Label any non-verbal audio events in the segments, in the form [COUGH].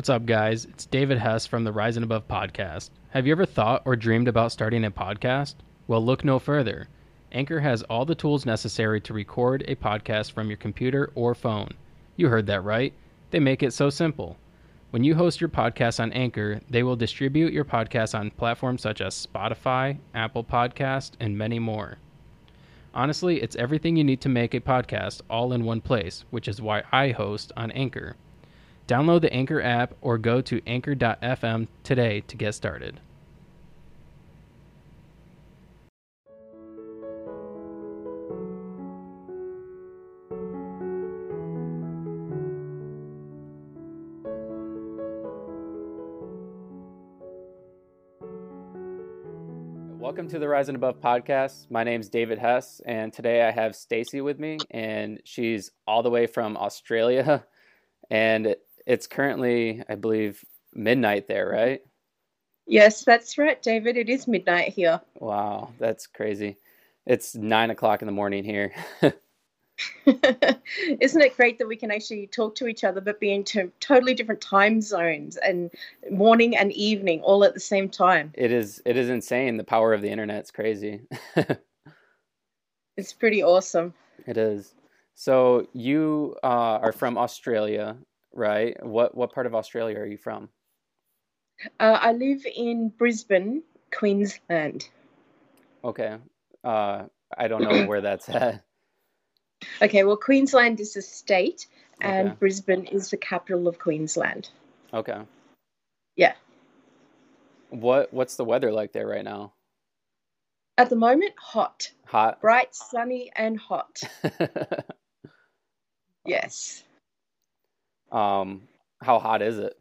What's up, guys? It's David Hess from the Rising Above podcast. Have you ever thought or dreamed about starting a podcast? Well, look no further. Anchor has all the tools necessary to record a podcast from your computer or phone. You heard that right. They make it so simple. When you host your podcast on Anchor, they will distribute your podcast on platforms such as Spotify, Apple Podcast, and many more. Honestly, it's everything you need to make a podcast all in one place, which is why I host on Anchor. Download the Anchor app or go to anchor.fm today to get started. Welcome to the Rising Above podcast. My name is David Hess, and today I have Stacey with me, and she's all the way from Australia. [LAUGHS] And it's currently, I believe, midnight there, right? Yes, that's right, David. It is midnight here. Wow, that's crazy. It's nine o'clock in the morning here. [LAUGHS] Isn't it great that we can actually talk to each other, but be in totally different time zones and morning and evening all at the same time? It is. It is insane. The power of the internet is crazy. [LAUGHS] it's pretty awesome. It is. So you uh, are from Australia, right? What what part of Australia are you from? Uh, I live in Brisbane, Queensland. Okay. Uh, I don't know where that's at. [COUGHS] Okay, well, Queensland is a state, and okay. Brisbane is the capital of Queensland. Okay. Yeah. What What's the weather like there right now? At the moment, hot. Hot. Bright, sunny, and hot. [LAUGHS] yes. Um, how hot is it?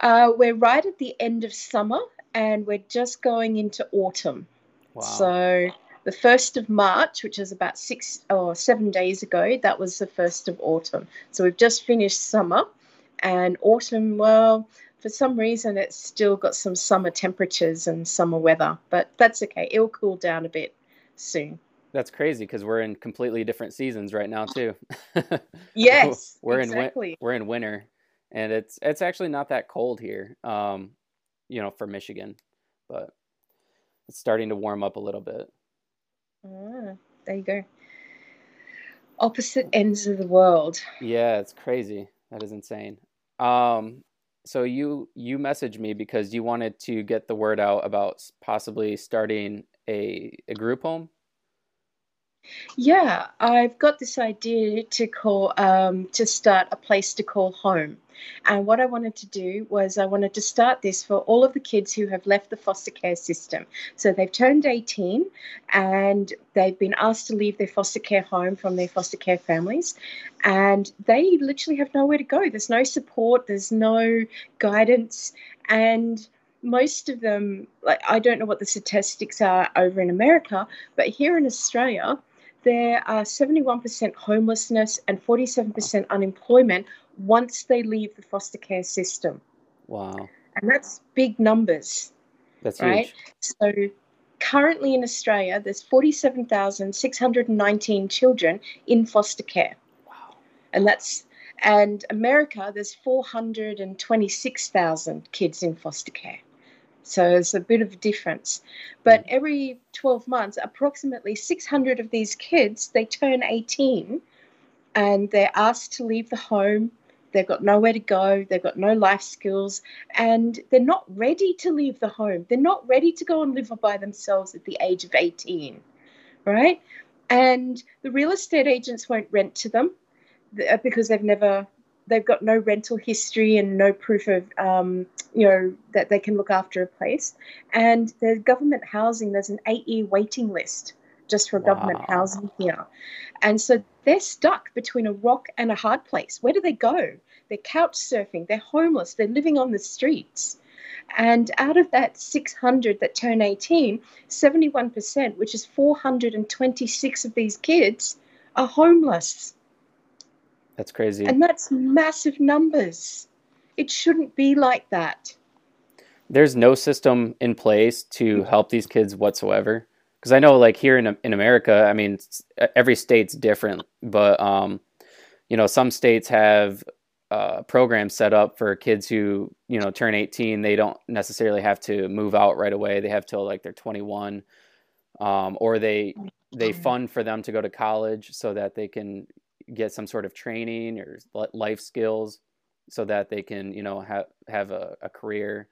Uh, we're right at the end of summer and we're just going into autumn. Wow. So the first of March, which is about six or seven days ago, that was the first of autumn. So we've just finished summer and autumn, well, for some reason it's still got some summer temperatures and summer weather, but that's okay. It'll cool down a bit soon. That's crazy because we're in completely different seasons right now too. [LAUGHS] yes, we're exactly. in we're in winter, and it's it's actually not that cold here. Um, you know, for Michigan, but it's starting to warm up a little bit. Ah, there you go. Opposite ends of the world. Yeah, it's crazy. That is insane. Um, so you you messaged me because you wanted to get the word out about possibly starting a a group home yeah, I've got this idea to call um, to start a place to call home. And what I wanted to do was I wanted to start this for all of the kids who have left the foster care system. So they've turned 18 and they've been asked to leave their foster care home from their foster care families. And they literally have nowhere to go. There's no support, there's no guidance. And most of them, like I don't know what the statistics are over in America, but here in Australia, there are 71% homelessness and 47% unemployment once they leave the foster care system. Wow. And that's big numbers. That's right. Huge. So currently in Australia, there's 47,619 children in foster care. Wow. And that's and America, there's 426,000 kids in foster care. So it's a bit of a difference. But mm. every 12 months, approximately 600 of these kids, they turn 18 and they're asked to leave the home. They've got nowhere to go. They've got no life skills. And they're not ready to leave the home. They're not ready to go and live by themselves at the age of 18, right? And the real estate agents won't rent to them because they've never they've got no rental history and no proof of um, you know that they can look after a place. And the government housing there's an eight year waiting list just for wow. government housing here. And so they're stuck between a rock and a hard place. Where do they go? They're couch surfing they're homeless they're living on the streets. And out of that 600 that turn 18 71% which is 426 of these kids are homeless that's crazy. And that's massive numbers. It shouldn't be like that. There's no system in place to help these kids whatsoever. Because I know, like here in in America, I mean, every state's different, but um, you know, some states have uh, programs set up for kids who you know turn 18 they don't necessarily have to move out right away they have till like they're 21 um, or they they fund for them to go to college so that they can get some sort of training or life skills so that they can you know have have a, a career.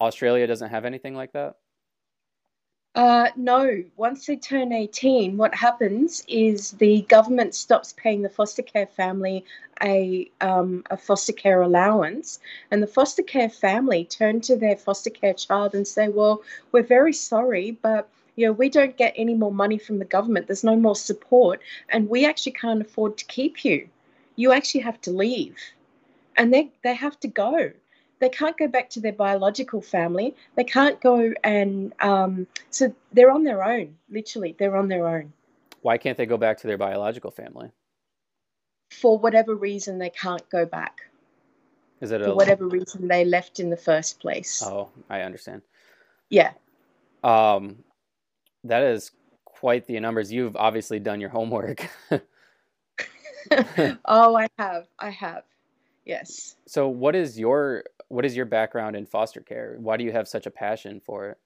Australia doesn't have anything like that? Uh, no, once they turn 18, what happens is the government stops paying the foster care family a, um, a foster care allowance, and the foster care family turn to their foster care child and say, Well, we're very sorry, but you know, we don't get any more money from the government, there's no more support, and we actually can't afford to keep you. You actually have to leave. And they, they have to go they can't go back to their biological family. They can't go and um, so they're on their own. Literally, they're on their own. Why can't they go back to their biological family? For whatever reason, they can't go back. Is it for a... whatever reason they left in the first place? Oh, I understand. Yeah. Um, that is quite the numbers. You've obviously done your homework. [LAUGHS] oh, I have. I have. Yes. So, what is your what is your background in foster care? Why do you have such a passion for it?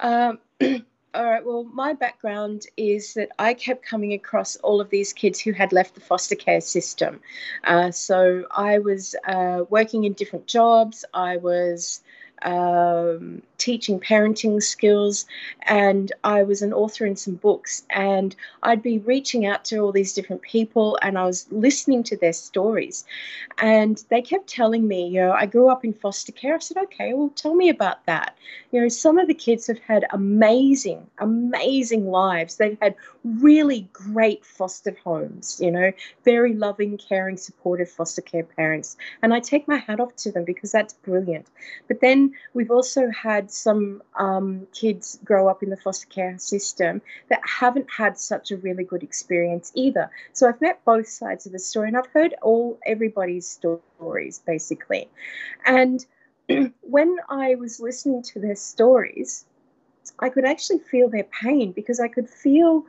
Um, [CLEARS THROAT] all right. Well, my background is that I kept coming across all of these kids who had left the foster care system. Uh, so I was uh, working in different jobs. I was um, teaching parenting skills, and I was an author in some books. And I'd be reaching out to all these different people, and I was listening to their stories. And they kept telling me, you know, I grew up in foster care. I said, okay, well, tell me about that. You know, some of the kids have had amazing, amazing lives. They've had really great foster homes, you know, very loving, caring, supportive foster care parents. And I take my hat off to them because that's brilliant. But then we've also had some um, kids grow up in the foster care system that haven't had such a really good experience either. So I've met both sides of the story and I've heard all everybody's stories basically. And [CLEARS THROAT] when I was listening to their stories, I could actually feel their pain because I could feel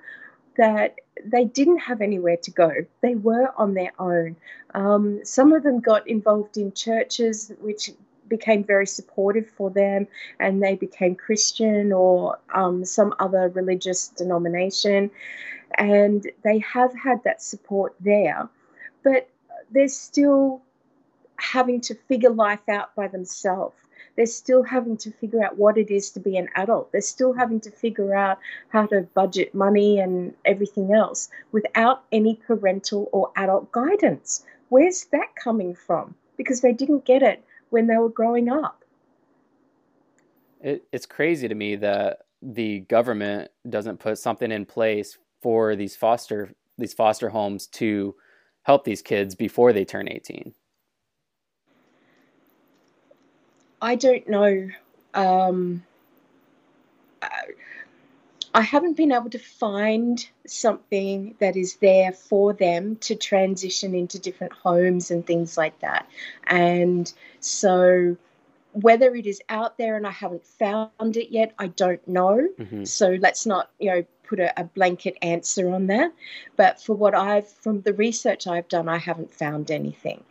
that they didn't have anywhere to go. They were on their own. Um, some of them got involved in churches, which became very supportive for them and they became Christian or um, some other religious denomination. And they have had that support there, but they're still having to figure life out by themselves. They're still having to figure out what it is to be an adult. They're still having to figure out how to budget money and everything else without any parental or adult guidance. Where's that coming from? Because they didn't get it when they were growing up. It, it's crazy to me that the government doesn't put something in place for these foster these foster homes to help these kids before they turn 18. I don't know. Um, I haven't been able to find something that is there for them to transition into different homes and things like that. And so, whether it is out there and I haven't found it yet, I don't know. Mm-hmm. So, let's not, you know, put a, a, blanket answer on that. But for what I've, from the research I've done, I haven't found anything.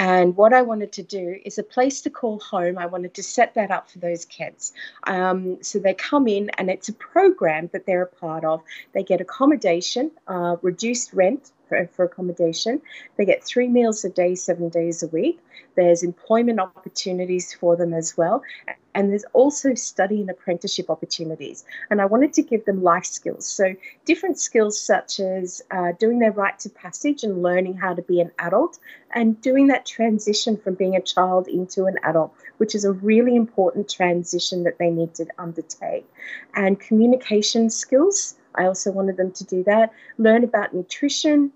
And what I wanted to do is a place to call home. I wanted to set that up for those kids. Um, so they come in, and it's a program that they're a part of. They get accommodation, uh, reduced rent for, for accommodation. They get three meals a day, seven days a week. There's employment opportunities for them as well. And there's also study and apprenticeship opportunities. And I wanted to give them life skills. So, different skills such as uh, doing their rite to passage and learning how to be an adult, and doing that transition from being a child into an adult, which is a really important transition that they need to undertake. And communication skills. I also wanted them to do that, learn about nutrition,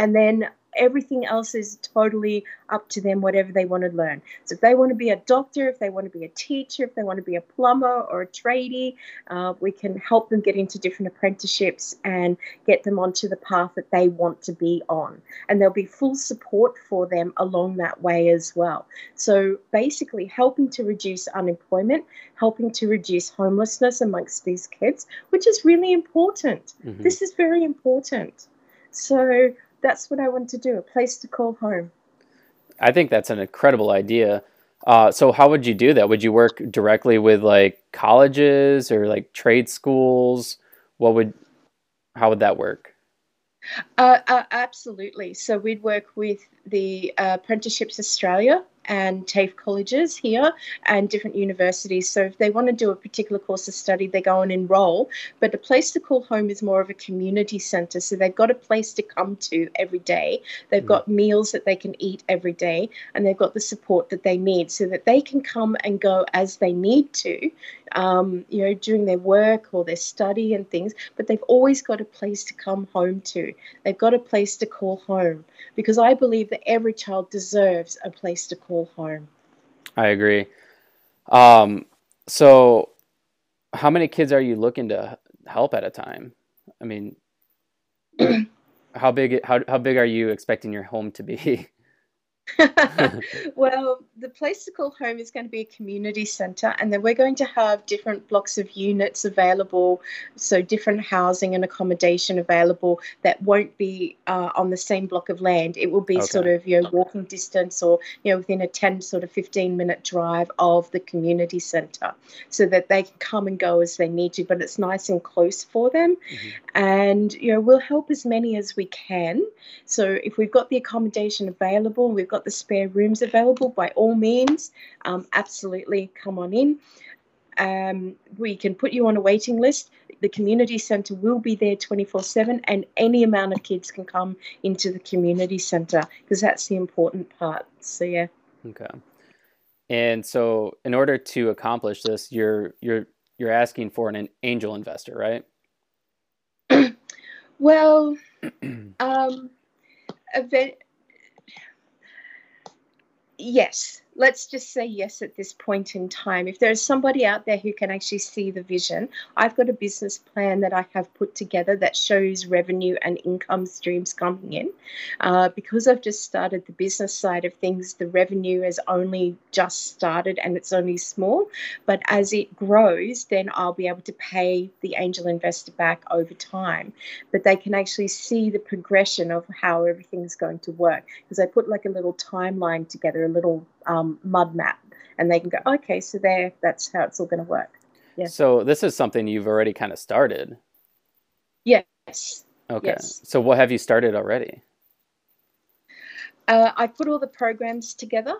and then everything else is totally up to them, whatever they want to learn. So if they want to be a doctor, if they want to be a teacher, if they want to be a plumber or a tradie, uh, we can help them get into different apprenticeships and get them onto the path that they want to be on. And there'll be full support for them along that way as well. So basically, helping to reduce unemployment, helping to reduce homelessness amongst these kids, which is really important. Mm-hmm. This is very important. So that's what I want to do a place to call home. I think that's an incredible idea. Uh, so how would you do that? Would you work directly with like colleges or like trade schools? What would, how would that work? Uh, uh, absolutely. So we'd work with the uh, Apprenticeships Australia and TAFE colleges here and different universities. So if they want to do a particular course of study, they go and enroll. But a place to call home is more of a community centre. So they've got a place to come to every day. They've mm. got meals that they can eat every day, and they've got the support that they need so that they can come and go as they need to, um, you know, during their work or their study and things. But they've always got a place to come home to. They've got a place to call home because I believe that every child deserves a place to call home. I agree. Um, so, how many kids are you looking to help at a time? I mean, [CLEARS THROAT] how big how how big are you expecting your home to be? [LAUGHS] [LAUGHS] [LAUGHS] well, the place to call home is going to be a community centre, and then we're going to have different blocks of units available, so different housing and accommodation available that won't be uh, on the same block of land. It will be okay. sort of you know walking distance or you know within a ten sort of fifteen minute drive of the community centre, so that they can come and go as they need to. But it's nice and close for them, mm-hmm. and you know we'll help as many as we can. So if we've got the accommodation available, we've got got the spare rooms available, by all means, um, absolutely come on in. Um, we can put you on a waiting list. The community centre will be there 24 7, and any amount of kids can come into the community centre because that's the important part. So, yeah. Okay. And so, in order to accomplish this, you're you're you're asking for an angel investor, right? [CLEARS THROAT] well, [CLEARS THROAT] um, bit, yes let's just say yes at this point in time. If there's somebody out there who can actually see the vision, I've got a business plan that I have put together that shows revenue and income streams coming in. Uh, because I've just started the business side of things, the revenue has only just started and it's only small. But as it grows, then I'll be able to pay the angel investor back over time. But they can actually see the progression of how everything's going to work because I put like a little timeline together, a little um, mud map, and they can go, okay, so there, that's how it's all going to work. Yeah. So this is something you've already kind of started. Yes. Okay. Yes. So what have you started already? Uh, I put all the programs together.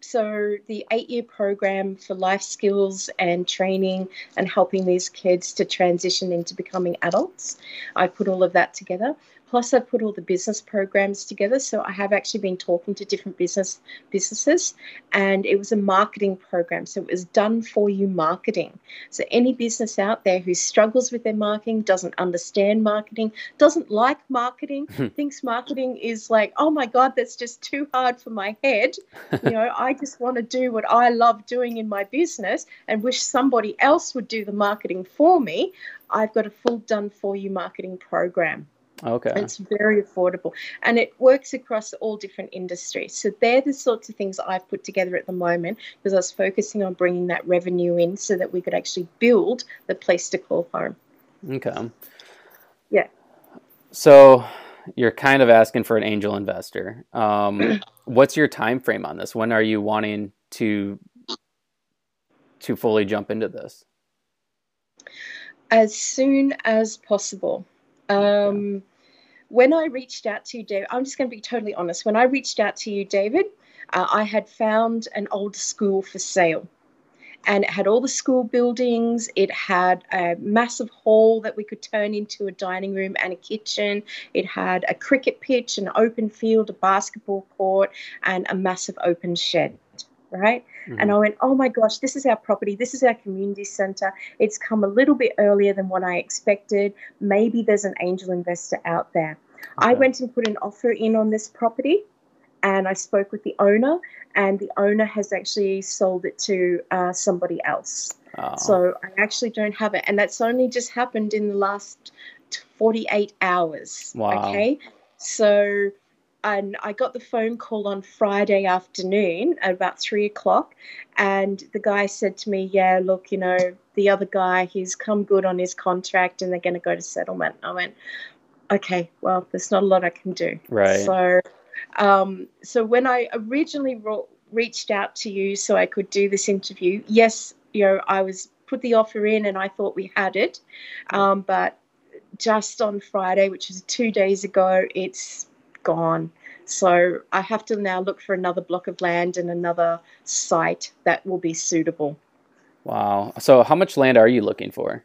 So the eight-year program for life skills and training and helping these kids to transition into becoming adults. I put all of that together. Plus, I put all the business programs together. So I have actually been talking to different business businesses, and it was a marketing program. So it was done for you marketing. So any business out there who struggles with their marketing, doesn't understand marketing, doesn't like marketing, [LAUGHS] hmm. thinks marketing is like, oh my god, that's just too hard for my head. [LAUGHS] you know, I just want to do what I love doing in my business, and wish somebody else would do the marketing for me. I've got a full done for you marketing program. Okay. It's very affordable and it works across all different industries. So they're the sorts of things I've put together at the moment because I was focusing on bringing that revenue in so that we could actually build the place to call home. Okay. Yeah. So you're kind of asking for an angel investor. Um, [CLEARS THROAT] what's your time frame on this? When are you wanting to to fully jump into this? As soon as possible. Um, when I reached out to you, David, I'm just going to be totally honest. When I reached out to you, David, uh, I had found an old school for sale. And it had all the school buildings. It had a massive hall that we could turn into a dining room and a kitchen. It had a cricket pitch, an open field, a basketball court, and a massive open shed right? Mm-hmm. And I went, oh my gosh, this is our property. This is our community center. It's come a little bit earlier than what I expected. Maybe there's an angel investor out there. Okay. I went and put an offer in on this property and I spoke with the owner, and the owner has actually sold it to uh, somebody else. Oh. So I actually don't have it. And that's only just happened in the last 48 hours. Wow. Okay. So and I got the phone call on Friday afternoon at about three o'clock, and the guy said to me, "Yeah, look, you know, the other guy, he's come good on his contract, and they're going to go to settlement." I went, okay, well, there's not a lot I can do. Right. So, um, so when I originally ro- reached out to you so I could do this interview, yes, you know, I was put the offer in and I thought we had it, um, but just on Friday, which is two days ago, it's gone. So I have to now look for another block of land and another site that will be suitable. Wow. So how much land are you looking for?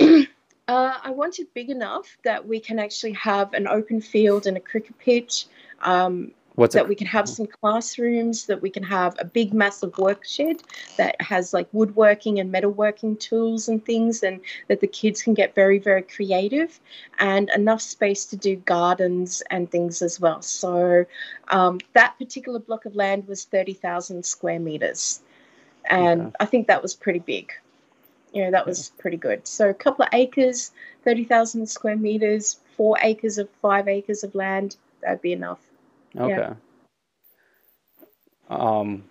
[CLEARS THROAT] Uh, I want it big enough that we can actually have an open field and a cricket pitch. Um, What's that a, we can have some classrooms, that we can have a big, massive work shed that has like woodworking and metalworking tools and things, and that the kids can get very, very creative, and enough space to do gardens and things as well. So um, that particular block of land was 30,000 square meters, and Okay. I think that was pretty big. You know, that was pretty good. So a couple of acres, 30,000 square meters, four acres of five acres of land, that'd be enough. Okay. Um,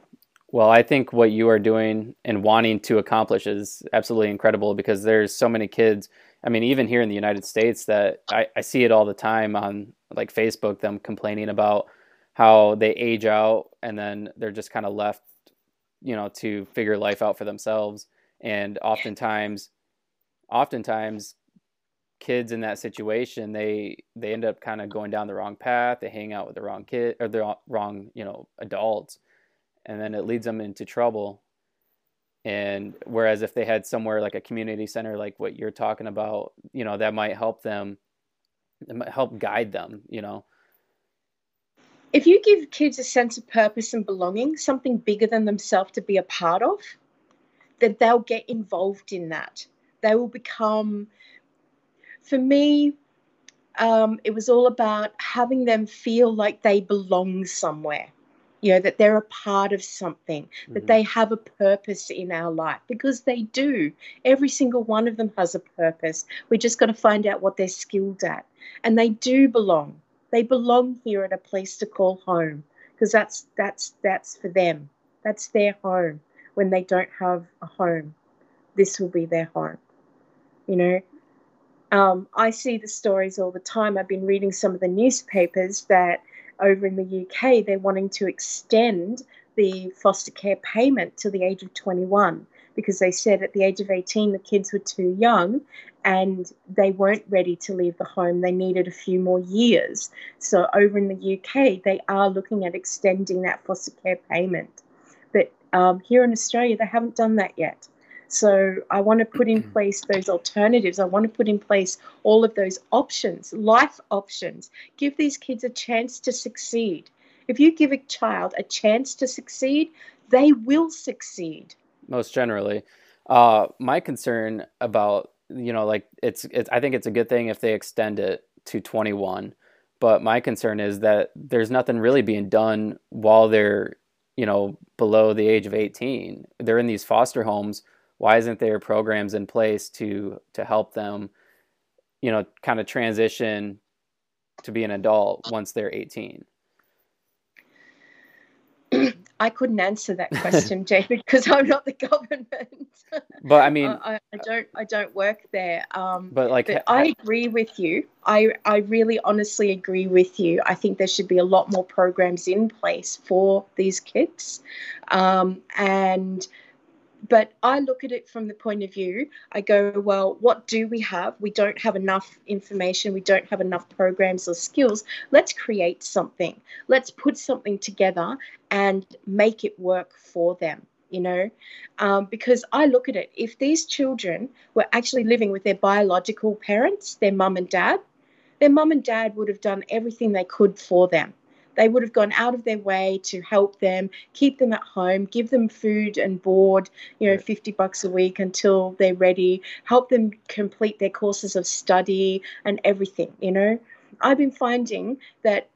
well, I think what you are doing and wanting to accomplish is absolutely incredible because there's so many kids. I mean, even here in the United States, that I, I see it all the time on like Facebook, them complaining about how they age out and then they're just kind of left, you know, to figure life out for themselves. And oftentimes, oftentimes, kids in that situation they they end up kind of going down the wrong path they hang out with the wrong kid or the wrong you know adults and then it leads them into trouble and whereas if they had somewhere like a community center like what you're talking about you know that might help them it might help guide them you know if you give kids a sense of purpose and belonging, something bigger than themselves to be a part of, then they'll get involved in that. They will become, for me, um, it was all about having them feel like they belong somewhere. You know, that they're a part of something, that Mhm. they have a purpose in our life because they do. Every single one of them has a purpose. We just got to find out what they're skilled at. And they do belong they belong here at a place to call home because that's that's that's for them that's their home when they don't have a home this will be their home you know um, i see the stories all the time i've been reading some of the newspapers that over in the uk they're wanting to extend the foster care payment to the age of 21 because they said at the age of 18 the kids were too young and they weren't ready to leave the home. They needed a few more years. So, over in the UK, they are looking at extending that foster care payment. But um, here in Australia, they haven't done that yet. So, I want to put in place those alternatives. I want to put in place all of those options, life options. Give these kids a chance to succeed. If you give a child a chance to succeed, they will succeed. most generally uh my concern about you know like it's it's i think it's a good thing if they extend it to 21 but my concern is that there's nothing really being done while they're you know below the age of 18 they're in these foster homes why isn't there programs in place to to help them you know kind of transition to be an adult once they're 18 I couldn't answer that question, [LAUGHS] David, because I'm not the government. but i mean I, I don't I don't work there. Um, but like but I agree with you. I I really honestly agree with you. I think there should be a lot more programs in place for these kids, um, and but I look at it from the point of view. I go, well, what do we have? We don't have enough information. We don't have enough programs or skills. Let's create something. Let's put something together and make it work for them. You know, um, because I look at it. If these children were actually living with their biological parents, their mum and dad, their mum and dad would have done everything they could for them. They would have gone out of their way to help them, keep them at home, give them food and board, you know, 50 bucks a week until they're ready, help them complete their courses of study and everything, you know. I've been finding that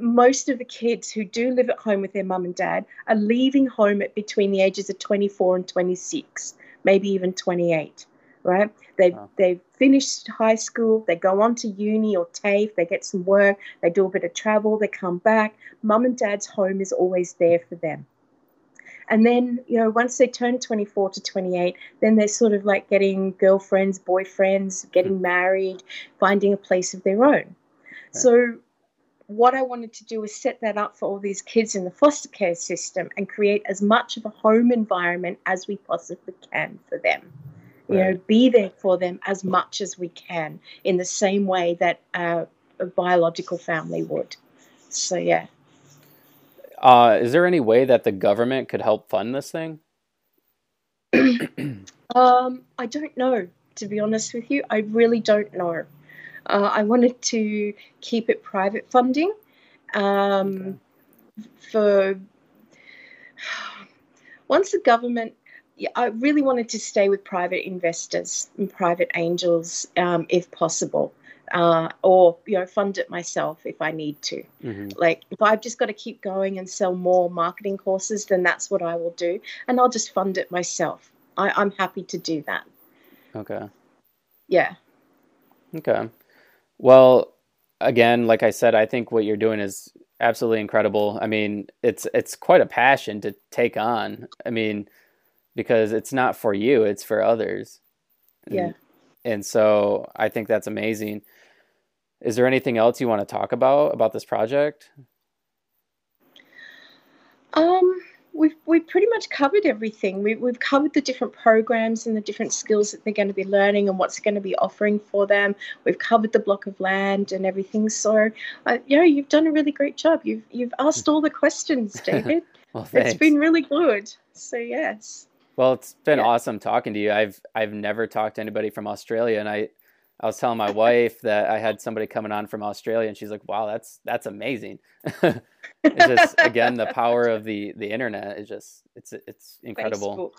most of the kids who do live at home with their mum and dad are leaving home at between the ages of 24 and 26, maybe even 28, right? They've, Wow. they've finished high school, they go on to uni or TAFE, they get some work, they do a bit of travel, they come back. Mum and dad's home is always there for them. And then, you know, once they turn 24 to 28, then they're sort of like getting girlfriends, boyfriends, getting married, finding a place of their own. So, what I wanted to do was set that up for all these kids in the foster care system and create as much of a home environment as we possibly can for them. You know, be there for them as much as we can in the same way that uh, a biological family would. So, yeah. Uh, is there any way that the government could help fund this thing? [CLEARS THROAT] um, I don't know, to be honest with you. I really don't know. Uh, I wanted to keep it private funding um, okay. for [SIGHS] once the government. Yeah, I really wanted to stay with private investors and private angels um, if possible uh, or you know fund it myself if I need to. Mm-hmm. Like if I've just got to keep going and sell more marketing courses, then that's what I will do, and I'll just fund it myself. I, I'm happy to do that. Okay. Yeah. Okay. Well, again, like I said, I think what you're doing is absolutely incredible. I mean, it's it's quite a passion to take on. I mean, because it's not for you, it's for others. Yeah. And, so I think that's amazing. Is there anything else you want to talk about about this project? Um, we've we've pretty much covered everything. We, we've covered the different programs and the different skills that they're going to be learning and what's going to be offering for them. We've covered the block of land and everything. So, uh, you know, you've done a really great job. You've you've asked all the questions, [LAUGHS] David. well, thanks. It's been really good. So yes. Well, it's been yeah. awesome talking to you. I've I've never talked to anybody from Australia, and I I was telling my [LAUGHS] wife that I had somebody coming on from Australia, and she's like, "Wow, that's that's amazing." [LAUGHS] it's just again the power of the the internet is just it's it's incredible. Facebook.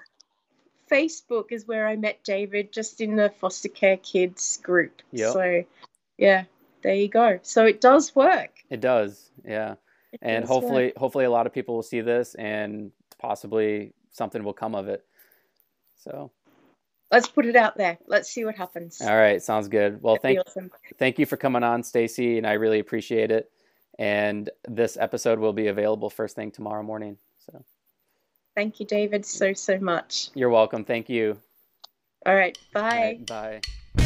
Facebook is where I met David, just in the foster care kids group. Yep. So, yeah, there you go. So it does work. It does, yeah. It and does hopefully, work. hopefully, a lot of people will see this, and possibly something will come of it. So let's put it out there. Let's see what happens. All right, sounds good. Well, thank awesome. thank you for coming on, Stacey, and I really appreciate it. And this episode will be available first thing tomorrow morning. So, thank you, David, so so much. You're welcome. Thank you. All right. Bye. All right, bye.